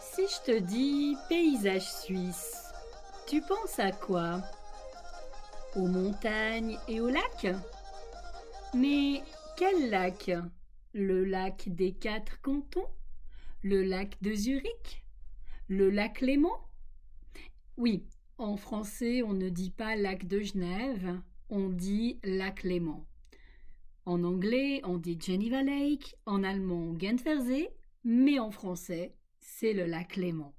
Si je te dis paysage suisse, tu penses à quoi? Aux montagnes et aux lacs? Mais quel lac? Le lac des quatre cantons? Le lac de Zurich? Le lac Léman? Oui, en français on ne dit pas lac de Genève, on dit lac Léman. En anglais, on dit Geneva Lake, en allemand Genfersee, mais en français, c'est le lac Léman.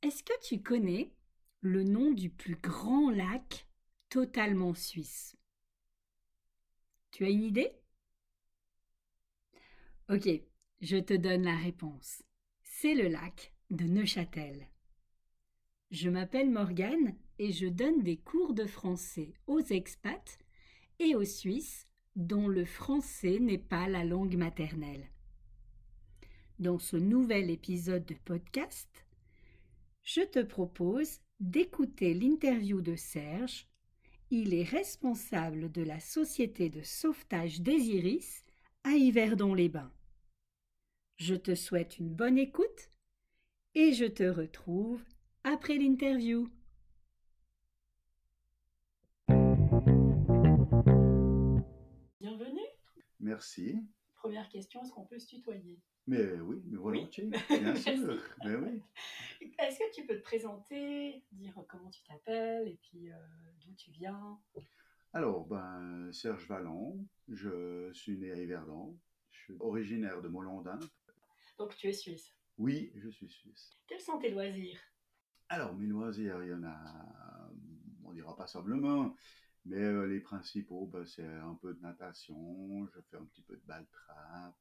Est-ce que tu connais le nom du plus grand lac totalement suisse? Tu as une idée? Ok, je te donne la réponse. C'est le lac de Neuchâtel. Je m'appelle Morgane et je donne des cours de français aux expats et aux Suisses dont le français n'est pas la langue maternelle. Dans ce nouvel épisode de podcast, je te propose d'écouter l'interview de Serge. Il est responsable de la société de sauvetage des iris à Yverdon-les-Bains. Je te souhaite une bonne écoute et je te retrouve après l'interview. Merci. Première question, est-ce qu'on peut se tutoyer? Mais oui, mais volontiers, bien sûr. mais oui. Est-ce que tu peux te présenter, dire comment tu t'appelles et puis euh, d'où tu viens? Alors, ben, Serge Vallon, je suis né à Yverdon, je suis originaire de Molandin. Donc tu es suisse? Oui, je suis suisse. Quels sont tes loisirs? Alors, mes loisirs, il y en a, on dira pas simplement, mais euh, les principaux, ben, c'est un peu de natation, je fais un petit peu de balle trap,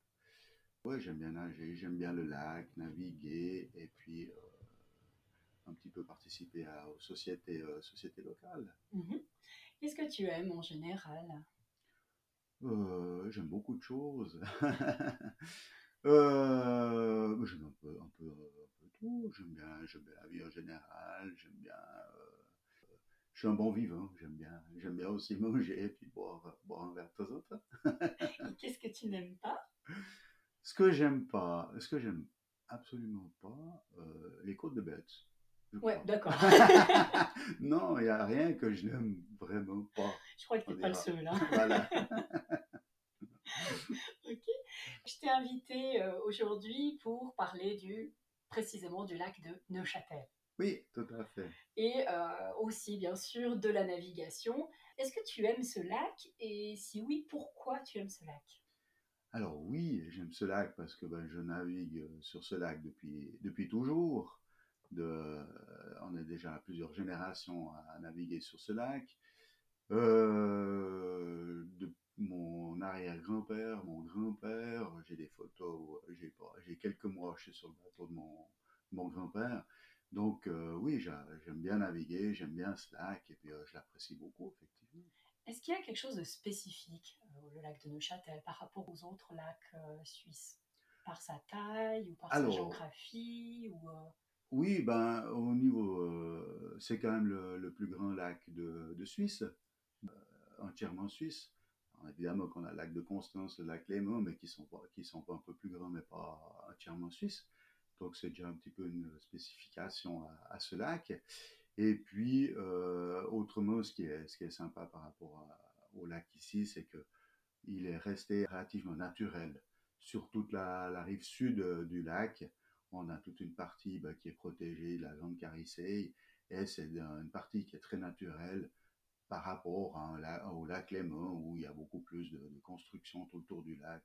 Ouais, j'aime bien nager, j'aime bien le lac, naviguer et puis euh, un petit peu participer à, aux sociétés, euh, sociétés locales. Mhm. Qu'est-ce que tu aimes en général? Euh, J'aime beaucoup de choses. euh, j'aime un peu, un, peu, un peu tout. J'aime bien, j'aime bien la vie en général. J'aime bien. Je suis un bon vivant. J'aime bien, j'aime bien aussi manger et puis boire, boire un verre de temps en temps. Qu'est-ce que tu n'aimes pas? Ce que j'aime pas, ce que j'aime absolument pas, euh, les côtes de bêtes. Ouais, d'accord. non, il n'y a rien que je n'aime vraiment pas. Je crois que tu n'es pas le seul. Hein. voilà. ok. Je t'ai invité euh, aujourd'hui pour parler du, précisément du lac de Neuchâtel. Oui, tout à fait. Et euh, aussi, bien sûr, de la navigation. Est-ce que tu aimes ce lac? Et si oui, pourquoi tu aimes ce lac? Alors oui, j'aime ce lac parce que ben, je navigue sur ce lac depuis, depuis toujours. De, on est déjà plusieurs générations à, naviguer sur ce lac. Euh, de mon arrière-grand-père, mon grand-père, j'ai des photos, j'ai quelques mois, je suis sur le bateau de mon, mon grand-père. Donc euh, oui, j'aime bien naviguer, j'aime bien ce lac et puis euh, je l'apprécie beaucoup, effectivement. Est-ce qu'il y a quelque chose de spécifique euh, lac de Neuchâtel par rapport aux autres lacs euh, suisses? Par sa taille ou par sa géographie ou? Oui, ben, au niveau. c'est quand même le, plus grand lac de, Suisse, entièrement suisse. évidemment qu'on a le lac de Constance, le lac Léman, mais qui sont, qui sont un peu plus grands, mais pas entièrement suisses. Donc c'est déjà un petit peu une spécification à ce lac. Et puis, euh, autrement, ce qui, est, ce qui est sympa par rapport au lac ici, c'est que il est resté relativement naturel. Sur toute la, rive sud euh, du lac, on a toute une partie bah, qui est protégée, la Grande Carissée, et c'est une partie qui est très naturelle par rapport au lac Léman, où il y a beaucoup plus de, construction tout autour du lac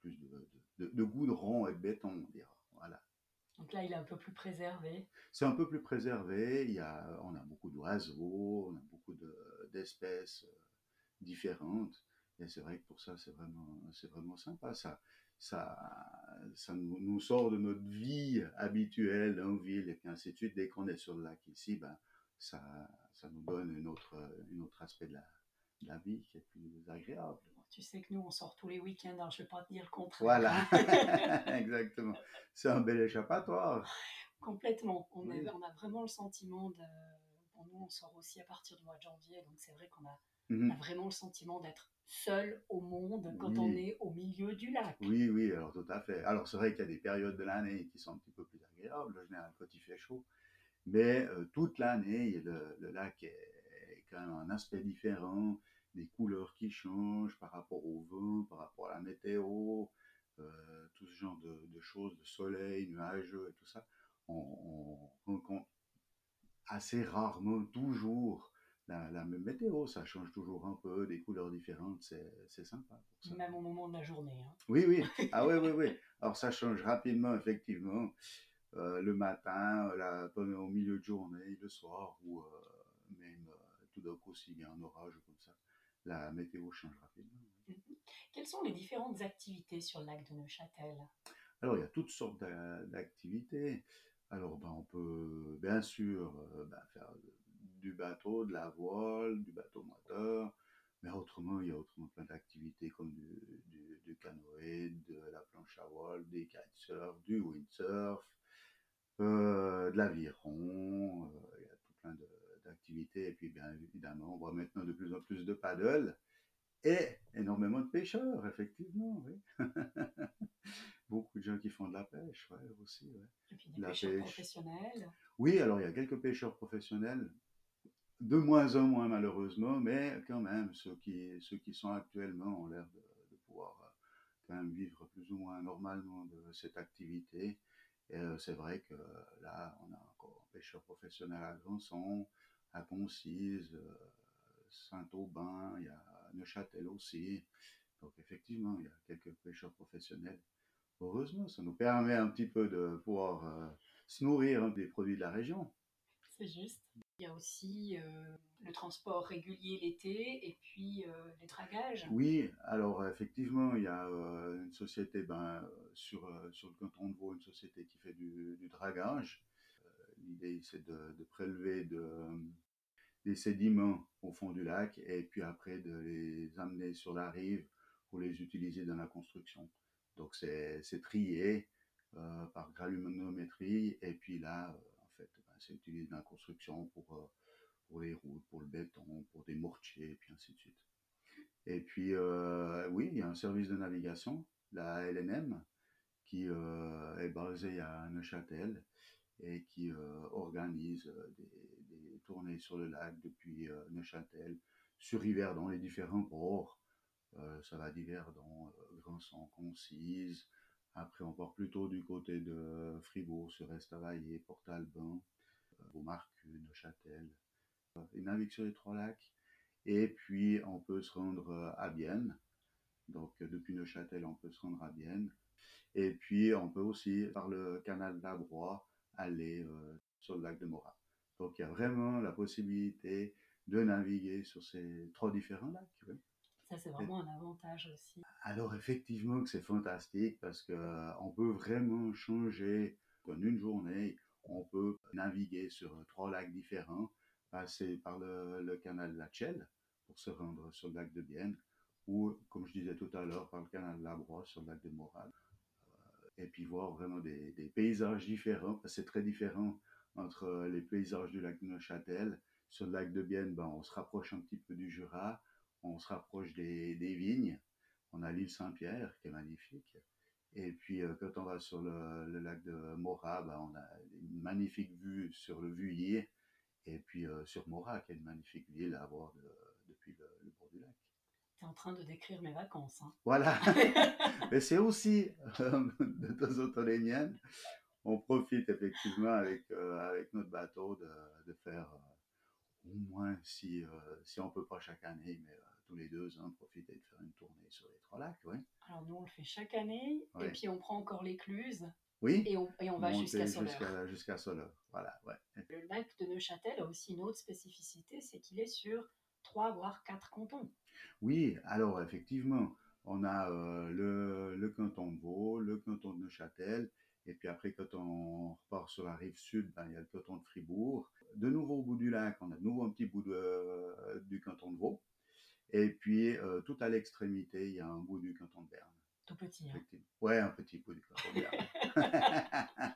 plus de, de, de, goudron et de béton, on dira. Voilà. Donc là, il est un peu plus préservé. C'est un peu plus préservé. Il y a, on a beaucoup d'oiseaux, on a beaucoup d'espèces euh, différentes. Et c'est vrai que pour ça, c'est vraiment, c'est vraiment sympa. Ça, ça, ça nous, sort de notre vie habituelle en ville et puis ainsi de suite. Dès qu'on est sur le lac ici, ben, ça, ça nous donne une autre, une autre aspect de la, de la vie qui est plus agréable tu sais que nous, on sort tous les week-ends, alors je ne vais pas te dire le contraire. Voilà, exactement. C'est un bel échappatoire. Complètement. On, on a vraiment le sentiment de. Bon, nous, on sort aussi à partir du mois de janvier, donc c'est vrai qu'on a Mhm. A vraiment le sentiment d'être seul au monde quand Oui. on est au milieu du lac. Oui, oui, alors tout à fait. Alors c'est vrai qu'il y a des périodes de l'année qui sont un petit peu plus agréables, en général quand il fait chaud, mais euh, toute l'année, le, le lac est, est quand même un aspect différent, des couleurs qui changent par rapport au vent, par rapport à la météo, euh, tout ce genre de, de choses, de soleil, nuageux et tout ça. On, on rencontre assez rarement, toujours la, la même météo, ça change toujours un peu, des couleurs différentes, c'est sympa pour ça. Même au moment de la journée. hein. Oui, oui. Ah oui, oui, oui. Alors ça change rapidement, effectivement. Euh, le matin, la, au milieu de journée, le soir, ou euh, même tout d'un coup, s'il y a un orage comme ça, la météo change rapidement. Quelles sont les différentes activités sur le lac de Neuchâtel? Alors, il y a toutes sortes d'a- d'activités. Alors, ben, on peut bien sûr euh, ben, faire du bateau, de la voile, du bateau moteur, mais autrement, il y a autrement plein d'activités comme du, du, du canoë, de la planche à voile, des kitesurf, du windsurf, euh, de l'aviron, euh, il y a tout plein Et puis, bien évidemment, on voit maintenant de plus en plus de paddle et énormément de pêcheurs, effectivement, oui. Beaucoup de gens qui font de la pêche, ouais, aussi, ouais. Et puis des La pêcheurs pêche. professionnels. Oui, alors il y a quelques pêcheurs professionnels, de moins en moins malheureusement, mais quand même, ceux qui, ceux qui sont actuellement ont l'air de, de pouvoir euh, quand même vivre plus ou moins normalement de cette activité. Et euh, c'est vrai que euh, là, on a encore un pêcheur professionnel à Granson, à Concise, euh, Saint-Aubin, il y a Neuchâtel aussi. Donc effectivement, il y a quelques pêcheurs professionnels. Heureusement, ça nous permet un petit peu de pouvoir euh, se nourrir des produits de la région. C'est juste. Il y a aussi euh, le transport régulier l'été et puis euh, les dragages. Oui, alors effectivement, il y a une société ben, sur, sur le canton de Vaud, une société qui fait du, du dragage. L'idée, c'est de, prélever de, des sédiments au fond du lac et puis après de les amener sur la rive pour les utiliser dans la construction. Donc c'est trié euh, par granulomètrie et puis là, euh, en fait, ben, c'est utilisé dans la construction pour, euh, pour les routes, pour le béton, pour des mortiers et puis ainsi de suite. Et puis, oui, il y a un service de navigation, la LNM, qui est basé à Neuchâtel et qui euh, organise euh, des, tournées sur le lac depuis euh, Neuchâtel, sur Yverdon, les différents ports. Ça va d'Yverdon, Granson, Concise. Après, on part plutôt du côté de Fribourg, sur Estavayer, Port-Alban, euh, Beaumarcu, Neuchâtel. Il navigue sur les trois lacs. Et puis, on peut se rendre à Bienne. Donc, depuis Neuchâtel, on peut se rendre à Bienne. Et puis, on peut aussi, par le canal d'Abrois, aller euh, sur le lac de Morat. Donc, il y a vraiment la possibilité de naviguer sur ces trois différents lacs. oui. Ça, c'est vraiment un avantage aussi. Alors, effectivement, que c'est fantastique parce que euh, peut vraiment changer en une journée. On peut naviguer sur trois lacs différents, passer par le, le canal de la Chelle pour se rendre sur le lac de Bienne, ou, comme je disais tout à l'heure, par le canal de la Broye sur le lac de Morale. Et puis voir vraiment des, paysages différents, c'est très différent entre euh, les paysages du lac Neuchâtel. Sur le lac de Bienne, ben, on se rapproche un petit peu du Jura, on se rapproche des, vignes. On a l'île Saint-Pierre qui est magnifique. Et puis euh, quand on va sur le, lac de Morat, ben, on a une magnifique vue sur le Vuillier. Et puis euh, sur Morat, qui est une magnifique ville à voir de- depuis le bord du lac. Tu es en train de décrire mes vacances. hein. Voilà. Mais c'est aussi euh, de temps en temps les miennes. On profite effectivement avec, euh, avec notre bateau de, de faire euh, au moins, si, si on ne peut pas chaque année, mais tous les deux ans, profiter de faire une tournée sur les trois lacs. Ouais. Alors nous, on le fait chaque année et puis on prend encore l'écluse Oui, et on, et on va jusqu'à Soleure. jusqu'à Soleure. Voilà, ouais. Le lac de Neuchâtel a aussi une autre spécificité, c'est qu'il est sur trois voire quatre cantons. Oui, alors effectivement, on a euh, le, le canton de Vaud, le canton de Neuchâtel, et puis après, quand on repart sur la rive sud, ben, il y a le canton de Fribourg. De nouveau au bout du lac, on a de nouveau un petit bout de, euh, du canton de Vaud. Et puis, euh, tout à l'extrémité, il y a un bout du canton de Berne. Tout petit. hein. Ouais, un petit bout du canton de Berne.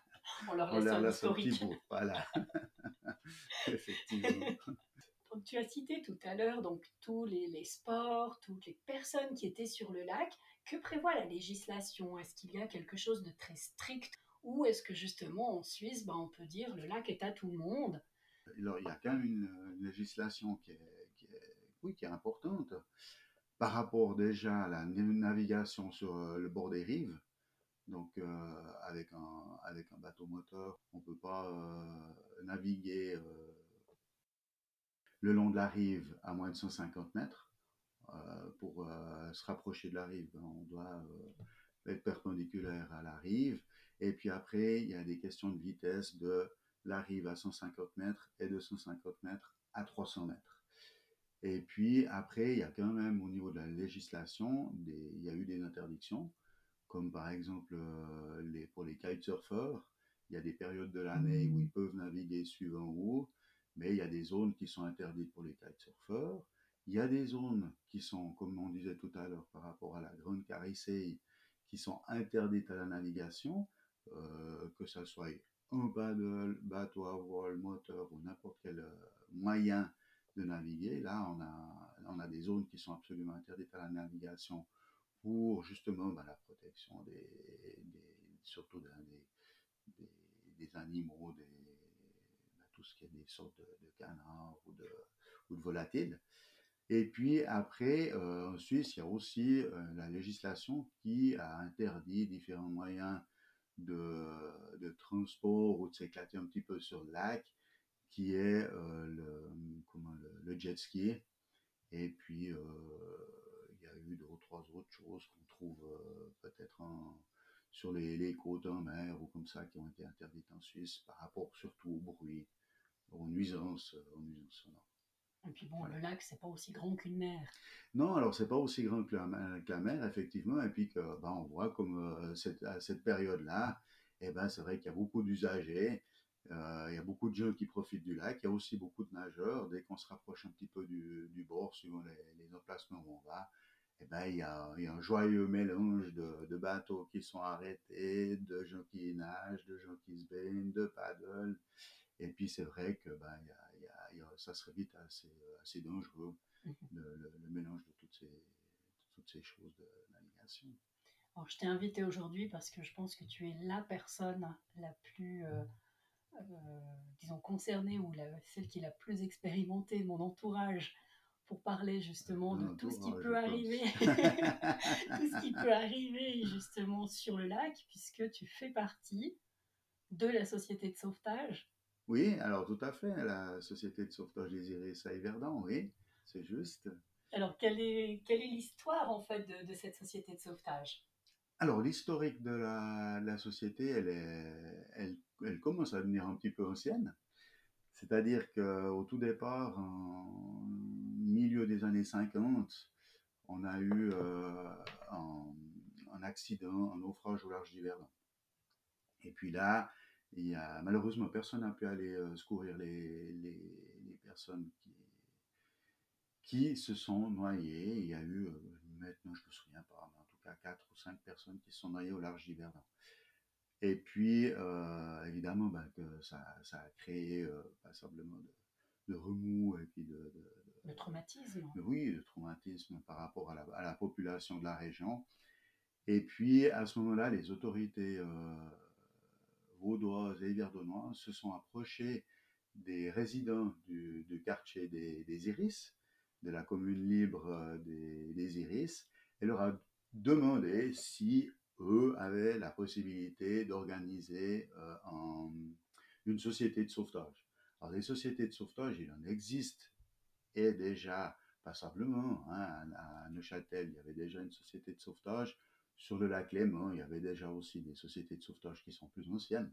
On leur on laisse leur un laisse un petit bout, voilà. effectivement. Tu as cité tout à l'heure donc tous les, sports, toutes les personnes qui étaient sur le lac. Que prévoit la législation? Est-ce qu'il y a quelque chose de très strict? Ou est-ce que justement en Suisse, ben, on peut dire le lac est à tout le monde? Il y a quand même une, législation qui est, oui, qui est importante par rapport déjà à la navigation sur euh, le bord des rives. Donc, euh, avec, un, avec un bateau moteur, on ne peut pas euh, naviguer le long de la rive à moins de 150 mètres. Euh, pour euh, se rapprocher de la rive, on doit être perpendiculaire à la rive. Et puis après, il y a des questions de vitesse de la rive à 150 mètres et de 150 mètres à 300 mètres. Et puis après, il y a quand même au niveau de la législation, des, il y a eu des interdictions, comme par exemple euh, les, pour les kitesurfers, il y a des périodes de l'année où ils peuvent naviguer suivant où, mais il y a des zones qui sont interdites pour les kitesurfers. Il y a des zones qui sont, comme on disait tout à l'heure, par rapport à la Grande Carissée, qui sont interdites à la navigation, euh, que ce soit un paddle, bateau à voile, moteur ou n'importe quel euh, moyen de naviguer. Là, on a, on a des zones qui sont absolument interdites à la navigation pour justement ben, la protection des, surtout des, des, animaux, tout ce qui est des sortes de, canards ou de, volatiles. Et puis après, euh, en Suisse, il y a aussi euh, la législation qui a interdit différents moyens de, transport ou de s'éclater un petit peu sur le lac, qui est euh, le, comment, le, jet ski. Et puis, il y a eu deux ou trois autres choses qu'on trouve peut-être sur les, côtes en mer ou comme ça qui ont été interdites en Suisse par rapport surtout au bruit, aux nuisances, aux nuisances sonores. Et puis bon, voilà. le lac, c'est pas aussi grand qu'une mer. Non, alors c'est pas aussi grand que la, que la, mer, effectivement, et puis que ben, on voit comme euh, cette, à cette période-là, eh ben, c'est vrai qu'il y a beaucoup d'usagers, euh, il y a beaucoup de gens qui profitent du lac, il y a aussi beaucoup de nageurs. Dès qu'on se rapproche un petit peu du, du bord, suivant les, les, emplacements où on va, eh ben, il, y a, il y a un joyeux mélange de, de, bateaux qui sont arrêtés, de gens qui nagent, de gens qui se baignent, de paddles. Et puis c'est vrai que il y a, y a, ça serait vite assez, assez dangereux, mmh. le, le, le, mélange de toutes ces, toutes ces choses de navigation. Alors, je t'ai invité aujourd'hui parce que je pense que tu es la personne la plus, euh, euh, disons, concernée ou la, celle qui est la plus expérimentée de mon entourage pour parler justement de tout ce qui peut arriver, tout ce qui peut arriver justement sur le lac, puisque tu fais partie de la société de sauvetage oui, alors tout à fait. La Société de sauvetage des iris à Yverdon, oui, c'est juste. Alors, quelle est, quelle est l'histoire en fait de, de, cette société de sauvetage? Alors, l'historique de la, la, société, elle, est, elle, elle, commence à devenir un petit peu ancienne. C'est-à-dire qu'au tout départ, en milieu des années 50, on a eu euh, un, un, accident, un naufrage au large d'Yverdon. Et puis là, il y a, malheureusement, personne n'a pu aller euh, secourir les, les, les, personnes qui, qui se sont noyées. Il y a eu, euh, maintenant je ne me souviens pas, mais en tout cas 4 ou 5 personnes qui se sont noyées au large d'Yverdon. Et puis, euh, évidemment, que ça, ça, a créé euh, passablement de, de, remous et puis de, de, de, de traumatisme. oui, de traumatisme par rapport à la, à la, population de la région. Et puis, à ce moment-là, les autorités euh, vaudoises et yverdonnois se sont approchés des résidents du, quartier des, Iris, de la commune libre des, des, Iris, et leur a demandé si eux avaient la possibilité d'organiser euh, une société de sauvetage. Alors les sociétés de sauvetage, il en existe et déjà passablement. Hein, à Neuchâtel, il y avait déjà une société de sauvetage. Sur le lac Léman, il y avait déjà aussi des sociétés de sauvetage qui sont plus anciennes.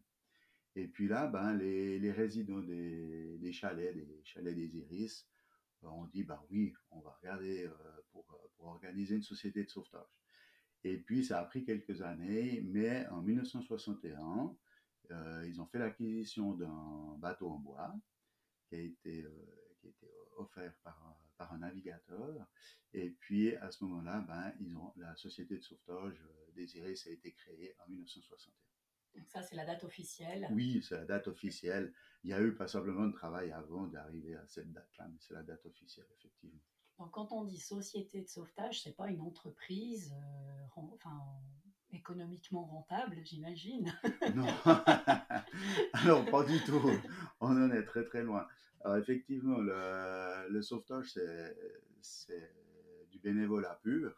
Et puis là, ben, les, résidents des, chalets, des chalets des Iris, ben, ont dit, ben oui, on va regarder euh, pour, pour, organiser une société de sauvetage. Et puis, ça a pris quelques années, mais en 1961, euh, ils ont fait l'acquisition d'un bateau en bois qui a été, euh, qui a été offert par, par un navigateur. Et puis, à ce moment-là, ben, ils ont, la société de sauvetage des Iris a été créée en 1961. Donc ça, c'est la date officielle. Oui, c'est la date officielle. Il y a eu passablement de travail avant d'arriver à cette date-là, mais c'est la date officielle, effectivement. Donc quand on dit société de sauvetage, c'est pas une entreprise, euh, enfin économiquement rentable, j'imagine. non, alors pas du tout. On en est très très loin. Alors effectivement, le, sauvetage, c'est du bénévolat pur.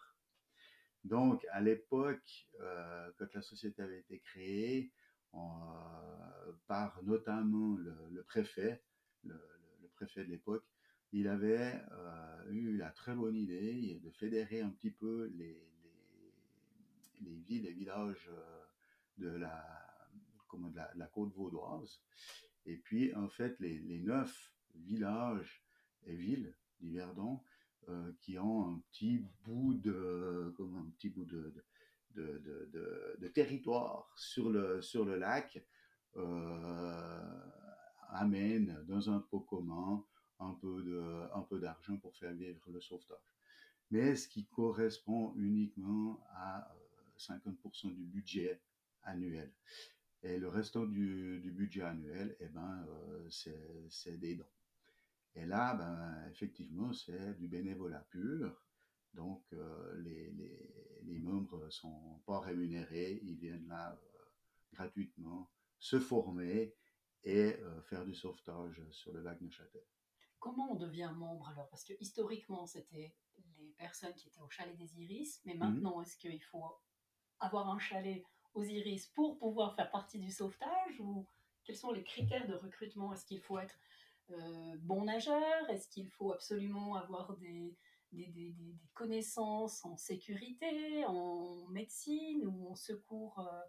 Donc à l'époque, euh, quand la société avait été créée, euh, par notamment le, préfet, le, préfet de l'époque, il avait euh, eu la très bonne idée de fédérer un petit peu les, les villes et villages de la, comment, de la, côte vaudoise. Et puis, en fait, les, neuf villages et villes du Verdon euh, qui ont un petit bout de, comme un petit bout de, de, territoire sur le, sur le lac euh, amènent dans un pot commun un peu, de, un peu d'argent pour faire vivre le sauvetage. Mais ce qui correspond uniquement à 50% du budget annuel. Et le restant du, budget annuel, eh ben, euh, c'est des dons. Et là, ben, effectivement, c'est du bénévolat pur. Donc, euh, les, les, les, membres sont pas rémunérés, ils viennent là euh, gratuitement se former et faire du sauvetage sur le lac Neuchâtel. Comment on devient membre alors? Parce que historiquement, c'était les personnes qui étaient au chalet des Iris, mais mmh maintenant, est-ce qu'il faut avoir un chalet aux iris pour pouvoir faire partie du sauvetage ou quels sont les critères de recrutement? Est-ce qu'il faut être euh, bon nageur? Est-ce qu'il faut absolument avoir des, connaissances en sécurité, en médecine ou en secours euh,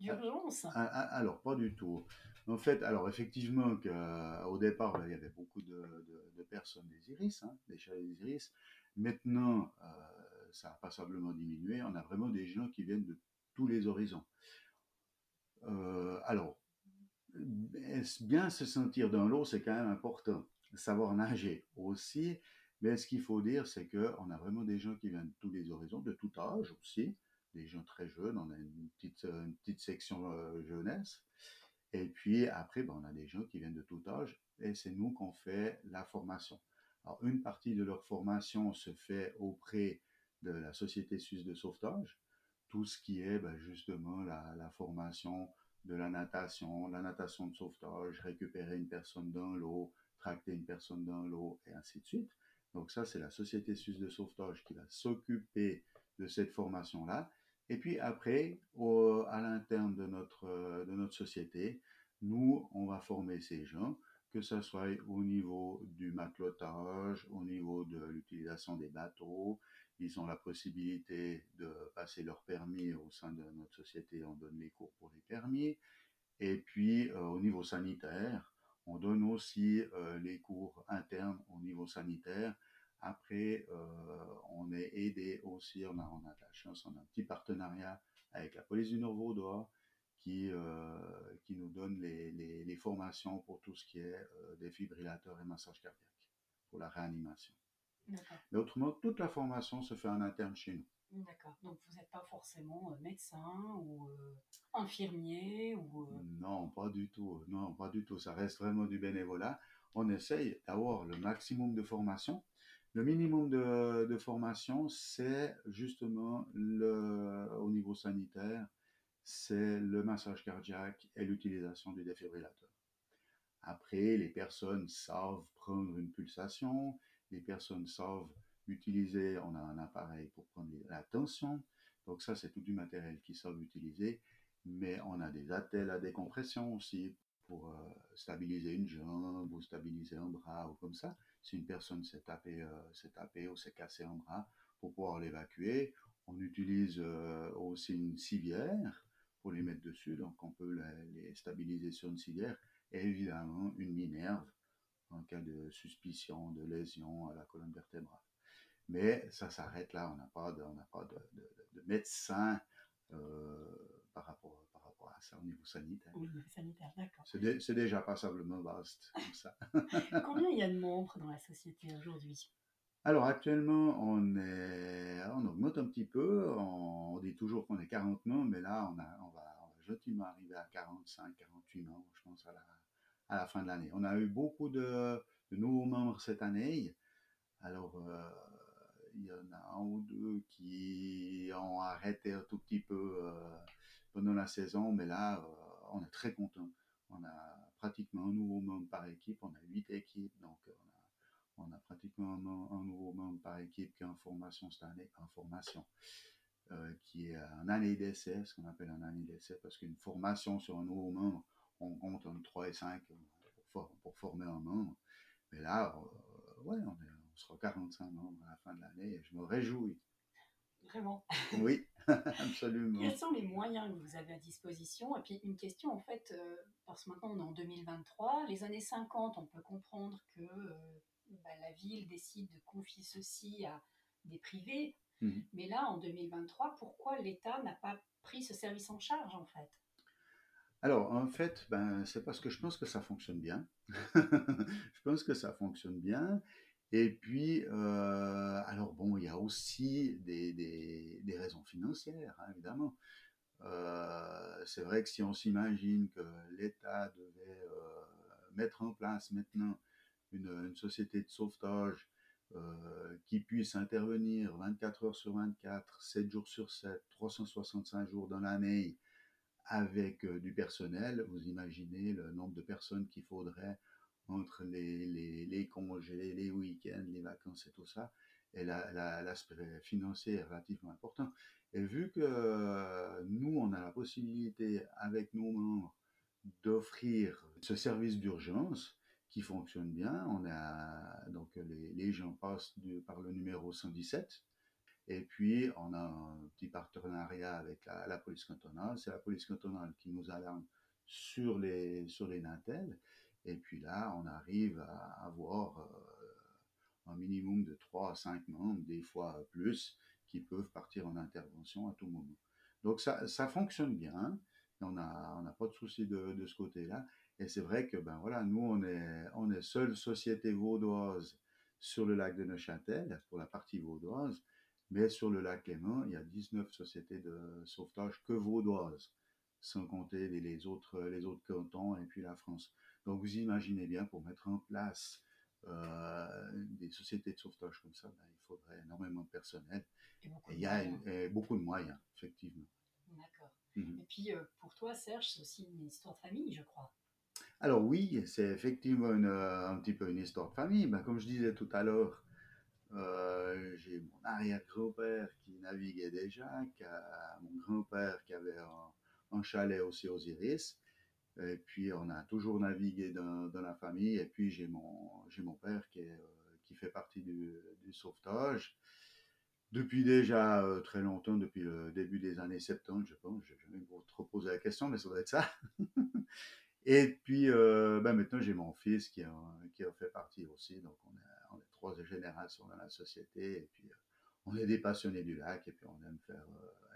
d'urgence? Ah, ah, Alors, pas du tout. En fait, alors effectivement, que, au départ, il y avait beaucoup de, personnes des iris, hein, des chalets des iris. Maintenant, euh, ça a passablement diminué. On a vraiment des gens qui viennent de tous les horizons. Euh, alors, bien se sentir dans l'eau, c'est quand même important. Savoir nager aussi. Mais ce qu'il faut dire, c'est qu'on a vraiment des gens qui viennent de tous les horizons, de tout âge aussi. Des gens très jeunes, on a une petite, section euh, jeunesse. Et puis après, ben, on a des gens qui viennent de tout âge et c'est nous qu'on fait la formation. Alors, une partie de leur formation se fait auprès de la Société suisse de sauvetage, tout ce qui est ben, justement la, formation de la natation, la natation de sauvetage, récupérer une personne dans l'eau, tracter une personne dans l'eau, et ainsi de suite. Donc ça, c'est la Société suisse de sauvetage qui va s'occuper de cette formation-là. Et puis après, à l'interne de notre, de notre société, nous, on va former ces gens, que ce soit au niveau du matelotage, au niveau de l'utilisation des bateaux, ils ont la possibilité de passer leur permis au sein de notre société, on donne les cours pour les permis. Et puis euh, au niveau sanitaire, on donne aussi euh, les cours internes au niveau sanitaire. Après, euh, on est aidé aussi, on a, on a on a un petit partenariat avec la police du Nord-Vaudois qui, qui nous donne les, les, formations pour tout ce qui est défibrillateurs et massage cardiaque, pour la réanimation. Mais autrement, toute la formation se fait en interne chez nous. D'accord. Donc vous n'êtes pas forcément euh, médecin ou euh, infirmier ou. Euh, non, pas du tout. Non, pas du tout. Ça reste vraiment du bénévolat. On essaye d'avoir le maximum de formation. Le minimum de, de formation, c'est justement le, au niveau sanitaire, c'est le massage cardiaque et l'utilisation du défibrillateur. Après, les personnes savent prendre une pulsation, les personnes savent utiliser, on a un appareil pour prendre la tension, donc ça c'est tout du matériel qu'ils savent utiliser, mais on a des attelles à décompression aussi pour euh, stabiliser une jambe ou stabiliser un bras ou comme ça. Si une personne s'est tapé, euh, ou s'est cassé un bras, pour pouvoir l'évacuer, on utilise euh, aussi une civière pour les mettre dessus, donc on peut les, les stabiliser sur une civière, et évidemment une minerve en cas de suspicion de lésion à la colonne vertébrale. Mais ça s'arrête là, on n'a pas de, pas de, de, médecin euh, par, rapport, par rapport à ça au niveau sanitaire. Au niveau sanitaire, d'accord. C'est, déjà passablement vaste comme ça. Combien il y a de membres dans la société aujourd'hui? Alors actuellement, on, est, on augmente un petit peu. On, dit toujours qu'on est 40 membres, mais là, on, a, on, va, vais arriver à 45, 48 membres, je pense, à la, à la fin de l'année. On a eu beaucoup de, nouveaux membres cette année. Alors, euh, il y en a un ou deux qui ont arrêté un tout petit peu euh, pendant la saison, mais là, on est très content. On a pratiquement un nouveau membre par équipe, on a huit équipes, donc on a, pratiquement un, nouveau membre par équipe qui est en formation cette année, en formation. Euh, qui est un année d'essai, ce qu'on appelle un année d'essai, parce qu'une formation sur un nouveau membre, on compte entre 3 et 5 pour, former un membre. Mais là, euh, ouais, on, sera 45 membres à la fin de l'année et je me réjouis. Vraiment. Oui, absolument. Quels sont les moyens que vous avez à disposition? Et puis une question en fait, euh, parce que maintenant on est en 2023, les années 50, on peut comprendre que bah, la ville décide de confier ceci à des privés Mhm. Mais là, en 2023, pourquoi l'État n'a pas pris ce service en charge, en fait? Alors, en fait, ben, c'est parce que je pense que ça fonctionne bien. je pense que ça fonctionne bien. Et puis, euh, alors bon, il y a aussi des, des, raisons financières, hein, évidemment. Euh, c'est vrai que si on s'imagine que l'État devait euh, mettre en place maintenant une, une, société de sauvetage qui puisse intervenir 24 heures sur 24, 7 jours sur 7, 365 jours dans l'année avec euh, du personnel, vous imaginez le nombre de personnes qu'il faudrait entre les, les, les congés, les week-ends, les vacances et tout ça. Et l'aspect la, financier est relativement important. Et vu que euh, nous, on a la possibilité avec nos membres d'offrir ce service d'urgence, qui fonctionne bien. On a donc les, les gens passent par le numéro 117. Et puis, on a un petit partenariat avec la, police cantonale. C'est la police cantonale qui nous alarme sur les, sur les Nintels. Et puis là, on arrive à avoir euh, un minimum de 3 à 5 membres, des fois plus, qui peuvent partir en intervention à tout moment. Donc ça, ça fonctionne bien. On n'a on pas de souci de, de ce côté-là. Et c'est vrai que ben voilà, nous on est on est seule société vaudoise sur le lac de Neuchâtel pour la partie vaudoise, mais sur le lac Léman, il y a 19 sociétés de sauvetage que vaudoises, sans compter les, autres les autres cantons et puis la France. Donc vous imaginez bien pour mettre en place euh, des sociétés de sauvetage comme ça, ben, il faudrait énormément de personnel. Et, il y a beaucoup de moyens, effectivement. D'accord. Mhm. Et puis euh, pour toi, Serge, c'est aussi une histoire de famille, je crois. Alors oui, c'est effectivement euh, un petit peu une histoire de famille. Ben, comme je disais tout à l'heure, euh, j'ai mon arrière-grand-père qui naviguait déjà, mon grand-père qui avait un, chalet aussi aux Iris. Et puis on a toujours navigué dans, la famille. Et puis j'ai mon, père euh, qui fait partie du, sauvetage depuis déjà très longtemps, depuis le début des années 70, je pense. Je vais jamais trop poser la question, mais ça doit être ça. Et puis, euh, ben maintenant, j'ai mon fils qui a, qui a fait partie aussi. Donc, on, a, trois générations dans la société. Et puis, euh, on est des passionnés du lac. Et puis, on aime faire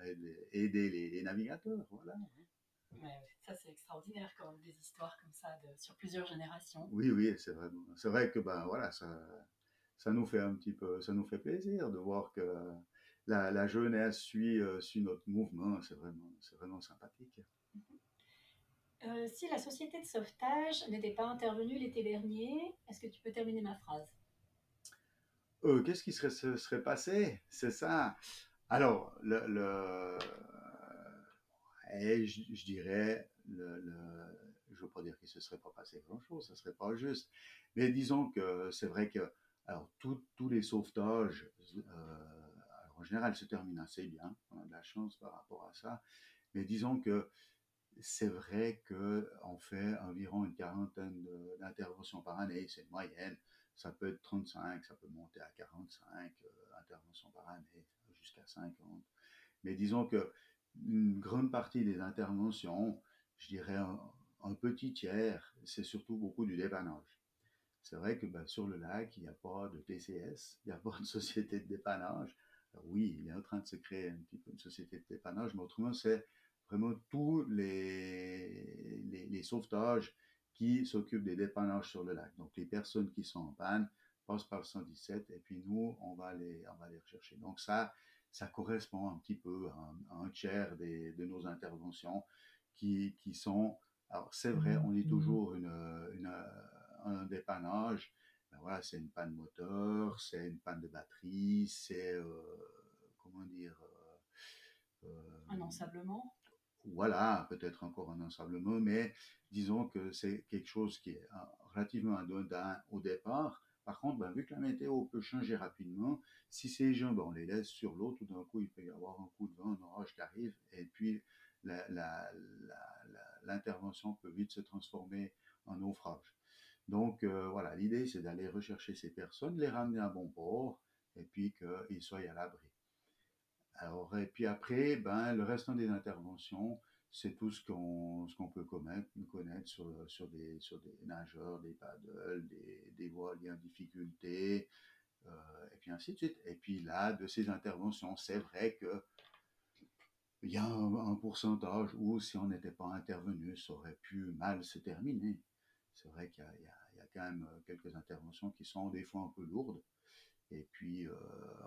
euh, aider, les, navigateurs. Voilà. ça, c'est extraordinaire quand même, des histoires comme ça de, sur plusieurs générations. Oui, oui, c'est vrai. C'est vrai que, ben voilà, ça, ça nous fait un petit peu, ça nous fait plaisir de voir que la, la jeunesse suit, suit notre mouvement. C'est vraiment, c'est vraiment sympathique. Mm-hmm. Euh, si la société de sauvetage n'était pas intervenue l'été dernier, est-ce que tu peux terminer ma phrase? Euh, Qu'est-ce qui serait, se serait passé? C'est ça. Alors, je, dirais, je ne veux pas dire qu'il ne se serait pas passé grand-chose, ça ne serait pas juste. Mais disons que c'est vrai que alors, tous les sauvetages, euh, en général, se terminent assez bien. On a de la chance par rapport à ça. Mais disons que c'est vrai qu'on fait environ une quarantaine d'interventions par année, c'est une moyenne. Ça peut être 35, ça peut monter à 45 euh, interventions par année, jusqu'à 50. Mais disons que une grande partie des interventions, je dirais un, petit tiers, c'est surtout beaucoup du dépannage. C'est vrai que ben, sur le lac, il n'y a pas de TCS, il n'y a pas de société de dépannage. oui, il est en train de se créer un petit peu une société de dépannage, mais autrement, c'est vraiment tous les, sauvetages qui s'occupent des dépannages sur le lac. Donc, les personnes qui sont en panne passent par le 117 et puis nous, on va les, on va les rechercher. Donc, ça, ça correspond un petit peu à un, tiers des, de nos interventions qui, qui sont... Alors c'est vrai, on dit toujours une, une, un dépannage, ben voilà, c'est une panne moteur, c'est une panne de batterie, c'est... comment dire un ensablement Voilà, peut-être encore un ensablement, mais disons que c'est quelque chose qui est relativement anodin au départ. Par contre, ben, vu que la météo peut changer rapidement, si ces gens, ben, on les laisse sur l'eau, tout d'un coup, il peut y avoir un coup de vent, un orage qui arrive, et puis l'intervention peut vite se transformer en naufrage. Donc euh, voilà, l'idée c'est d'aller rechercher ces personnes, les ramener à bon port, et puis qu'ils soient à l'abri. Alors, et puis après, ben, le restant des interventions, c'est tout ce qu'on qu'on peut connaître, sur, sur, des, sur des nageurs, des paddles, des, des voiliers en difficulté, euh, et puis ainsi de suite. Et puis là, de ces interventions, c'est vrai que il y a un, pourcentage où si on n'était pas intervenu, ça aurait pu mal se terminer. C'est vrai qu'il y, y, y a, quand même quelques interventions qui sont des fois un peu lourdes. Et puis, euh,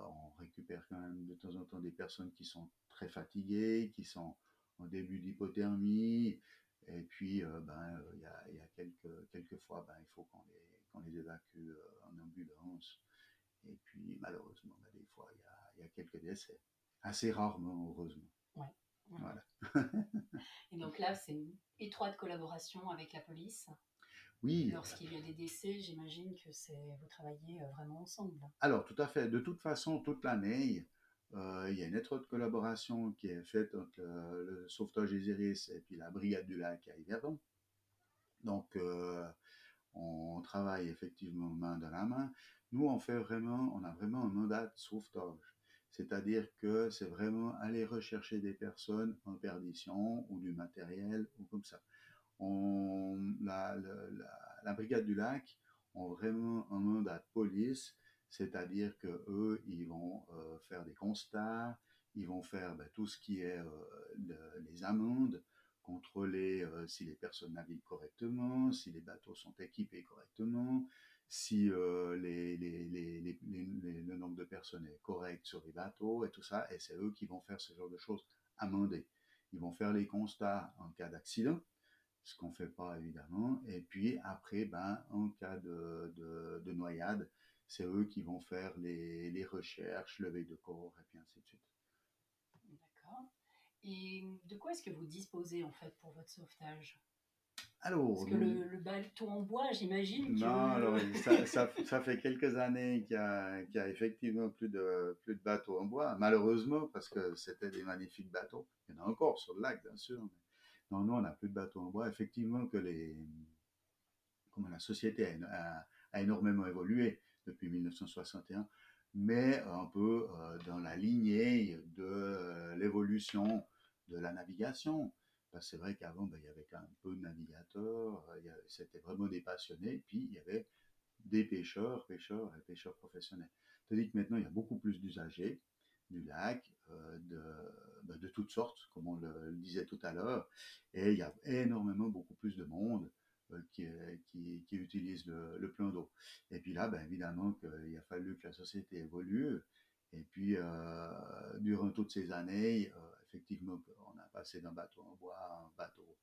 on récupère quand même de temps en temps des personnes qui sont très fatiguées, qui sont en début d'hypothermie. Et puis, euh, ben, il y a, y a, quelques, quelques fois, ben, il faut qu'on les, qu'on les évacue euh, en ambulance. Et puis, malheureusement, ben, des fois, il y a, y a, quelques décès. Assez rarement, heureusement. Ouais. Voilà. Et donc là, c'est une étroite collaboration avec la police. Oui. Lorsqu'il y a des décès, j'imagine que c'est vous travaillez euh, vraiment ensemble. Alors, tout à fait. De toute façon, toute l'année, euh, il y a une étroite collaboration qui est faite entre le, sauvetage des iris et puis la brigade du lac à Yverdon. Donc, euh, on travaille effectivement main dans la main. Nous, on fait vraiment, on a vraiment un mandat de sauvetage. C'est-à-dire que c'est vraiment aller rechercher des personnes en perdition ou du matériel ou comme ça on, la, la, brigade du lac ont vraiment un mandat de police, c'est-à-dire que eux, ils vont euh, faire des constats, ils vont faire ben, tout ce qui est euh, le, les amendes, contrôler euh, si les personnes naviguent correctement, si les bateaux sont équipés correctement, si le nombre de personnes est correct sur les bateaux et tout ça, et c'est eux qui vont faire ce genre de choses, amender. Ils vont faire les constats en cas d'accident, ce qu'on fait pas évidemment. Et puis après, ben, en cas de, de, de noyade, c'est eux qui vont faire les, les recherches, lever de corps et puis ainsi de suite. D'accord. Et de quoi est-ce que vous disposez en fait pour votre sauvetage? Alors, Parce que le, le, bateau en bois, j'imagine. Non, que... alors ça, ça, ça, fait quelques années qu'il y, a, qu'il y a effectivement plus de, plus de bateaux en bois, malheureusement, parce que c'était des magnifiques bateaux. Il y en a encore sur le lac, bien sûr. Mais non, non, on n'a plus de bateaux en bois. Effectivement, que les, la société a, énormément évolué depuis 1961, mais un peu euh, dans la lignée de euh, l'évolution de la navigation. C'est vrai qu'avant, ben, il y avait quand même peu de navigateurs, euh, c'était vraiment des passionnés, puis il y avait des pêcheurs, pêcheurs et pêcheurs professionnels. Tandis que maintenant, il y a beaucoup plus d'usagers du lac, euh, de, ben, de, toutes sortes, comme on le, disait tout à l'heure, et il y a énormément beaucoup plus de monde euh, qui, qui, utilise le, le plan d'eau. Et puis là, ben, évidemment qu'il a fallu que la société évolue, et puis euh, durant toutes ces années, effectivement, on a passé d'un bateau en bois à un bateau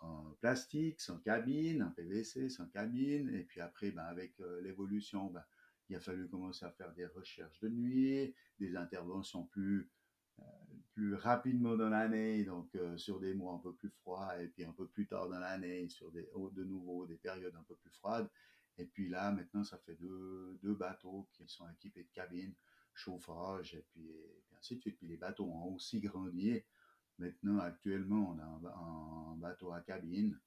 en plastique, sans cabine, en PVC, sans cabine, et puis après, ben, avec l'évolution, ben, il a fallu commencer à faire des recherches de nuit, des interventions plus, euh, plus rapidement dans l'année, donc euh, sur des mois un peu plus froids, et puis un peu plus tard dans l'année, sur des, de nouveau des périodes un peu plus froides. Et puis là, maintenant, ça fait deux, deux bateaux qui sont équipés de cabines, chauffage, et puis, et ainsi de suite. Puis les bateaux ont aussi grandi. Maintenant, actuellement, on a un, bateau à cabine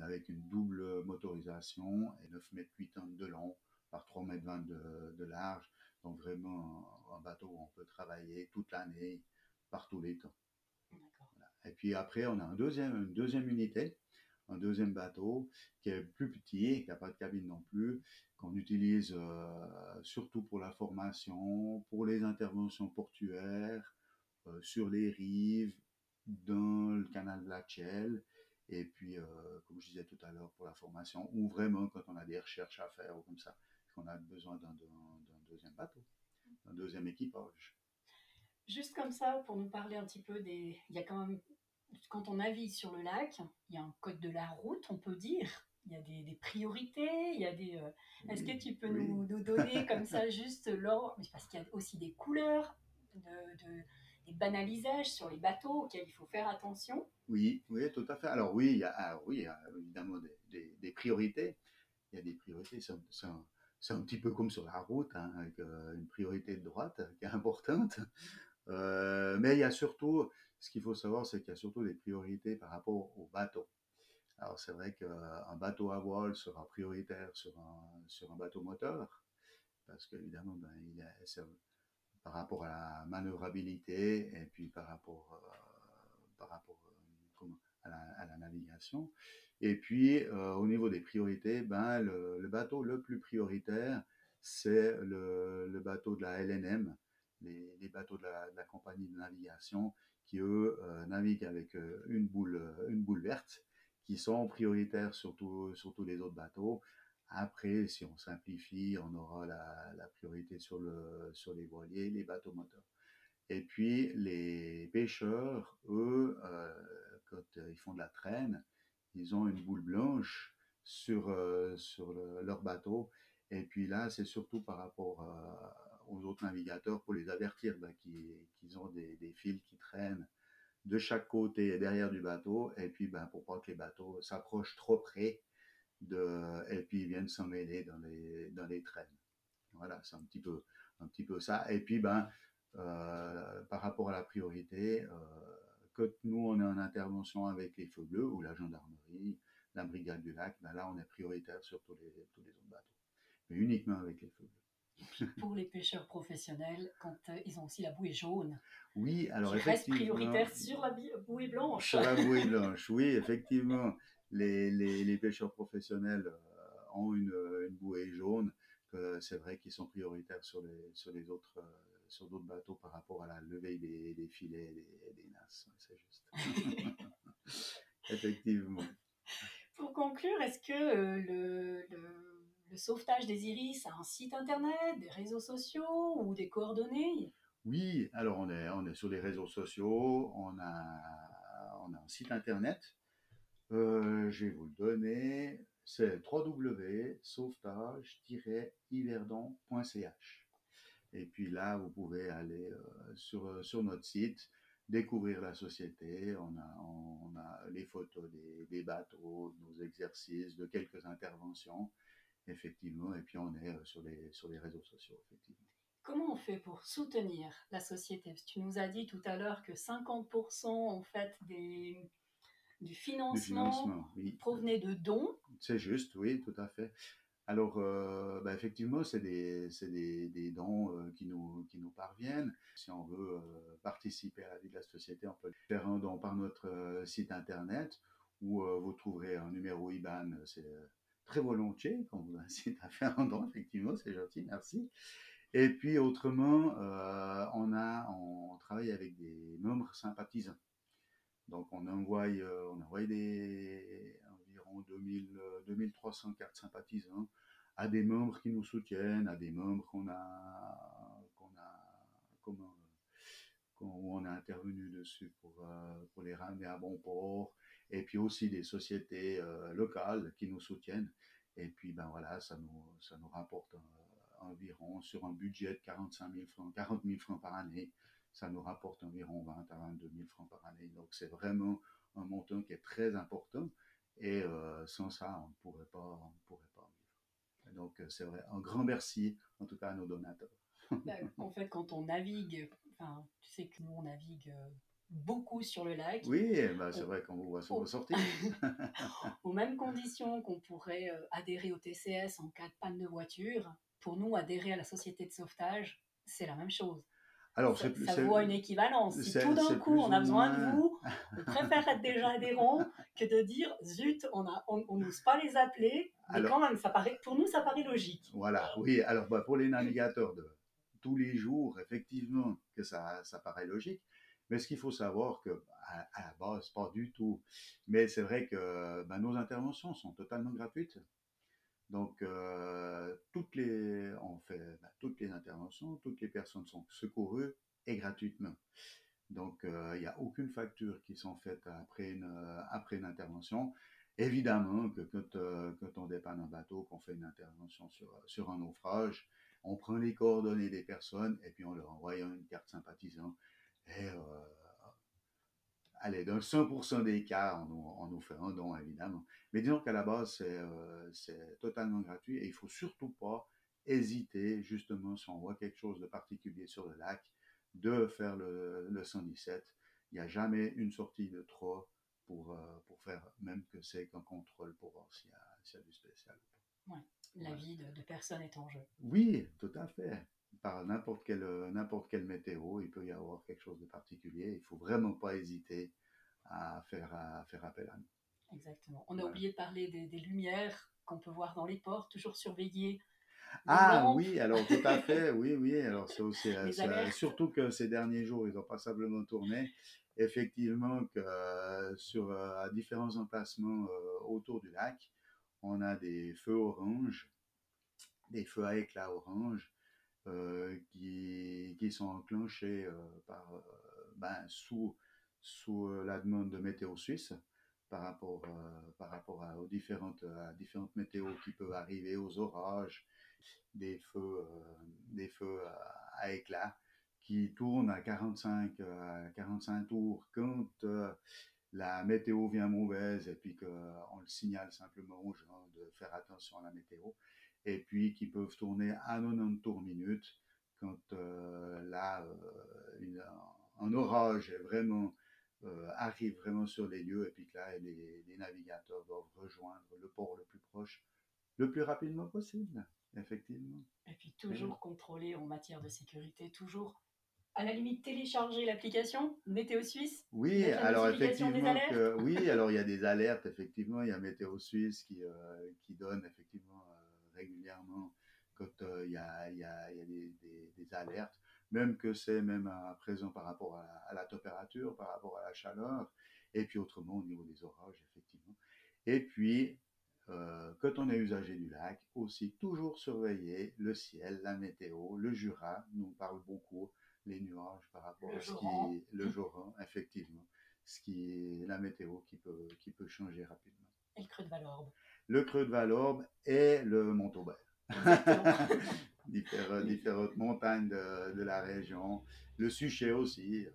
avec une double motorisation et 9 mètres 8 tonnes de long par 3 mètres 20 de, de large. Donc vraiment un, un, bateau où on peut travailler toute l'année, par tous les temps. Voilà. Et puis après, on a un deuxième, une deuxième unité, un deuxième bateau qui est plus petit, qui n'a pas de cabine non plus, qu'on utilise euh, surtout pour la formation, pour les interventions portuaires, euh, sur les rives, dans le canal de la Chelle, et puis, euh, comme je disais tout à l'heure, pour la formation, ou vraiment quand on a des recherches à faire ou comme ça qu'on a besoin d'un deuxième bateau, d'un deuxième équipage. Juste comme ça, pour nous parler un petit peu des... Il y a quand même quand on navigue sur le lac, il y a un code de la route, on peut dire. Il y a des, priorités, il y a des. Euh, est-ce que tu peux nous, donner comme ça juste l'ordre Parce qu'il y a aussi des couleurs, de, des banalisages sur les bateaux auxquels il faut faire attention. Oui, oui, tout à fait. Alors oui, il y a, oui, évidemment des, des, priorités. Il y a des priorités. C'est un, petit peu comme sur la route, hein, avec euh, une priorité de droite qui est importante. Euh, mais il y a surtout, ce qu'il faut savoir, c'est qu'il y a surtout des priorités par rapport aux bateaux. Alors c'est vrai qu'un bateau à voile sera prioritaire sur un, sur un bateau moteur, parce qu'évidemment, ben, il a, par rapport à la manœuvrabilité et puis par rapport, euh, par rapport euh, à, la, navigation. Et puis euh, au niveau des priorités, ben, le, bateau le plus prioritaire, c'est le, le, bateau de la LNM, les, les bateaux de la, la, compagnie de navigation qui, eux, naviguent avec une, boule, une boule verte, qui sont prioritaires sur, sur tous les autres bateaux. Après, si on simplifie, on aura la, priorité sur, le, sur les voiliers, les bateaux moteurs. Et puis, les pêcheurs, eux, euh, quand ils font de la traîne, ils ont une boule blanche sur, euh, sur leur bateau. Et puis là, c'est surtout par rapport euh, aux autres navigateurs pour les avertir ben, qu'ils ont des, des, fils qui traînent de chaque côté et derrière du bateau. Et puis, ben, pour pas que les bateaux s'approchent trop près de, et puis ils viennent s'emmêler dans les, dans les traînes. Voilà, c'est un petit peu, un petit peu ça. Et puis, ben, euh, par rapport à la priorité, euh, quand nous, on est en intervention avec les feux bleus ou la gendarmerie, la brigade du lac, ben là, on est prioritaire sur tous les, tous les autres bateaux. Mais uniquement avec les feux bleus. Pour les pêcheurs professionnels, quand euh, ils ont aussi la bouée jaune. Oui, alors ils restent prioritaires sur la bouée blanche. Sur la bouée blanche, oui, effectivement les, les, pêcheurs professionnels euh, ont une, une, bouée jaune, que c'est vrai qu'ils sont prioritaires sur les, sur les autres, euh, sur d'autres bateaux par rapport à la levée des, des filets et des, des nasses. C'est juste. Effectivement. Pour conclure, est-ce que euh, le, le, le, sauvetage des iris a un site internet, des réseaux sociaux ou des coordonnées? Oui, alors on est, on est sur les réseaux sociaux, on a, on a un site internet euh, je vais vous le donner. C'est www.sauvetage-yverdon.ch. Et puis là, vous pouvez aller euh, sur, euh, sur notre site, découvrir la société. On a, on a les photos des, des bateaux, nos exercices, de quelques interventions, effectivement. Et puis on est sur les, sur les réseaux sociaux, effectivement. Comment on fait pour soutenir la société? Tu nous as dit tout à l'heure que 50% en fait des, du financement, provenait de dons. C'est juste, oui, tout à fait. Alors, euh, bah, effectivement, c'est des, dons euh, qui, nous, parviennent. Si on veut euh, participer à la vie de la société, on peut faire un don par notre site internet où vous trouverez un numéro IBAN. C'est très volontiers qu'on vous incite à faire un don, effectivement, c'est gentil, merci. Et puis, autrement, on, a, on travaille avec des membres sympathisants. Donc on envoie, on envoie des, environ 2000, 2300 euh, cartes sympathisants à des membres qui nous soutiennent, à des membres qu'on a, qu'on a, comment, où on a intervenu dessus pour, euh, pour les ramener à bon port, et puis aussi des sociétés locales qui nous soutiennent. Et puis ben voilà, ça nous, ça nous rapporte environ sur un budget de 45 000 francs, 40 000 francs par année, ça nous rapporte environ 20 à 22 000 francs par année. Donc c'est vraiment un montant qui est très important et euh, sans ça, on ne pourrait pas, on pourrait pas vivre. donc euh, c'est vrai, un grand merci en tout cas à nos donateurs. Ben, en fait, quand on navigue, enfin, tu sais que nous on navigue euh, beaucoup sur le lac. Oui, ben, c'est vrai qu'on vous voit sur vos sorties. Aux mêmes conditions qu'on pourrait adhérer au TCS en cas de panne de voiture, pour nous, adhérer à la société de sauvetage, c'est la même chose. Alors, ça, ça voit une équivalence. Si tout d'un coup on a besoin de vous, on préfère être déjà adhérent que de dire zut, on n'ose on, pas les appeler. Mais quand même, ça paraît, pour nous, ça paraît logique. Voilà, oui. Alors, bah, pour les navigateurs de tous les jours, effectivement, que ça, ça paraît logique. Mais ce qu'il faut savoir que à, la base, pas du tout. Mais c'est vrai que bah, nos interventions sont totalement gratuites. Donc, euh, toutes les, on fait bah, toutes les interventions, toutes les personnes sont secourues et gratuitement. Donc, il n'y a aucune facture qui sont faites après une, une intervention. Évidemment que quand, quand, on dépanne un bateau, qu'on fait une intervention sur, un naufrage, on prend les coordonnées des personnes et puis on leur envoie une carte sympathisant. Et allez, dans 100% des cas, on, nous fait un don, évidemment. Mais disons qu'à la base, euh, c'est totalement gratuit et il faut surtout pas hésiter, justement, si on voit quelque chose de particulier sur le lac, de faire le, le 117. Il n'y a jamais une sortie de trop pour, euh, pour faire, même que c'est qu'un contrôle pour voir s'il y, a du spécial. Ouais, la vie de, de personne est en jeu. Oui, tout à fait par n'importe quelle, euh, n'importe quelle météo, il peut y avoir quelque chose de particulier. Il faut vraiment pas hésiter à faire, à faire appel à nous. Exactement. On a oublié de parler des, lumières qu'on peut voir dans les ports, toujours surveillées. Ah oui, alors tout à fait, oui, oui. Alors c'est aussi, euh, surtout que ces derniers jours, ils ont passablement tourné. Effectivement, que euh, sur à différents emplacements autour du lac, on a des feux orange, des feux à éclat orange, euh, qui, qui, sont enclenchés euh, par, euh, ben, sous, sous la demande de Météo Suisse par rapport, par rapport à, aux différentes, à différentes météos qui peuvent arriver, aux orages, des feux, des feux à, éclat qui tournent à 45, à 45 tours quand la météo vient mauvaise et puis qu'on le signale simplement aux gens de faire attention à la météo et puis qui peuvent tourner à 90 tours minute quand euh, là, euh, un orage vraiment euh, arrive vraiment sur les lieux et puis que là, les, les, navigateurs doivent rejoindre le port le plus proche le plus rapidement possible, effectivement. Et puis toujours contrôler en matière de sécurité, toujours à la limite télécharger l'application Météo Suisse. Oui, alors effectivement, oui, alors il y a des alertes, effectivement, il y a Météo Suisse qui, qui donne effectivement régulièrement quand il y, a, y, a, y a des, des, alertes, même que c'est même à présent par rapport à la, température, par rapport à la chaleur, et puis autrement au niveau des orages, effectivement. Et puis, euh, quand on est usager du lac, aussi toujours surveiller le ciel, la météo, le Jura, nous parle beaucoup, les nuages par rapport à ce qui est le jour, effectivement, ce qui est la météo qui peut, qui peut changer rapidement. Et le creux de Valorbe. Le creux de Valorbe et le Montaubert. différentes, montagnes de, la région. Le Suchet aussi, euh,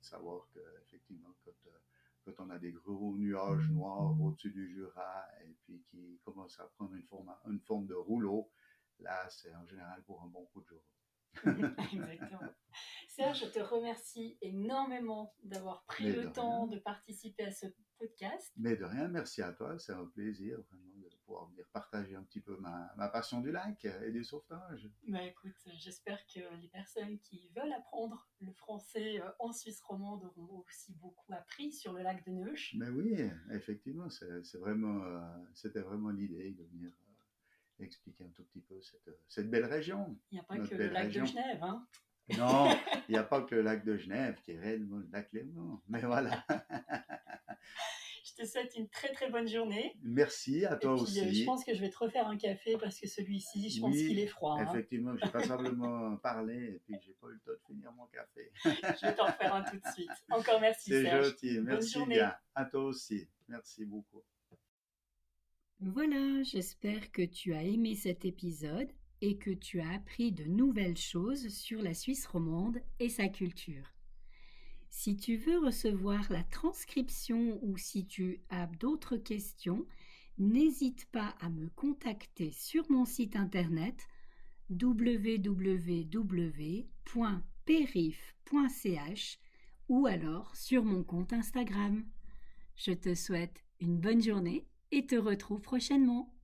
savoir qu'effectivement, quand, euh, quand on a des gros nuages noirs au-dessus du Jura puis qui commencent à prendre une forme, une forme de rouleau, là, c'est en général pour un bon coup de jour. Exactement. Serge, je te remercie énormément d'avoir pris le temps de participer à ce podcast. Mais de rien, merci à toi. C'est un plaisir vraiment pouvoir venir partager un petit peu ma, ma passion du lac et du sauvetage. Bah écoute, j'espère que les personnes qui veulent apprendre le français euh, en Suisse romande auront aussi beaucoup appris sur le lac de Neuch. Mais oui, effectivement, c'est vraiment, euh, c'était vraiment l'idée de venir euh, expliquer un tout petit peu cette, cette belle région. Il n'y a pas que le lac de Genève, hein non, il n'y a pas que le lac de Genève qui est réellement le lac Léman. Mais voilà. Je te souhaite une très très bonne journée. Merci à toi aussi. Euh, je pense que je vais te refaire un café parce que celui-ci, je pense qu'il est froid. Hein. Effectivement, j'ai pas simplement parlé et puis j'ai pas eu le temps de finir mon café. je vais t'en refaire un tout de suite. Encore merci. C'est gentil. Merci bien. À toi aussi. Merci beaucoup. Voilà, j'espère que tu as aimé cet épisode et que tu as appris de nouvelles choses sur la Suisse romande et sa culture. Si tu veux recevoir la transcription ou si tu as d'autres questions, n'hésite pas à me contacter sur mon site internet www.perif.ch ou alors sur mon compte Instagram. Je te souhaite une bonne journée et te retrouve prochainement.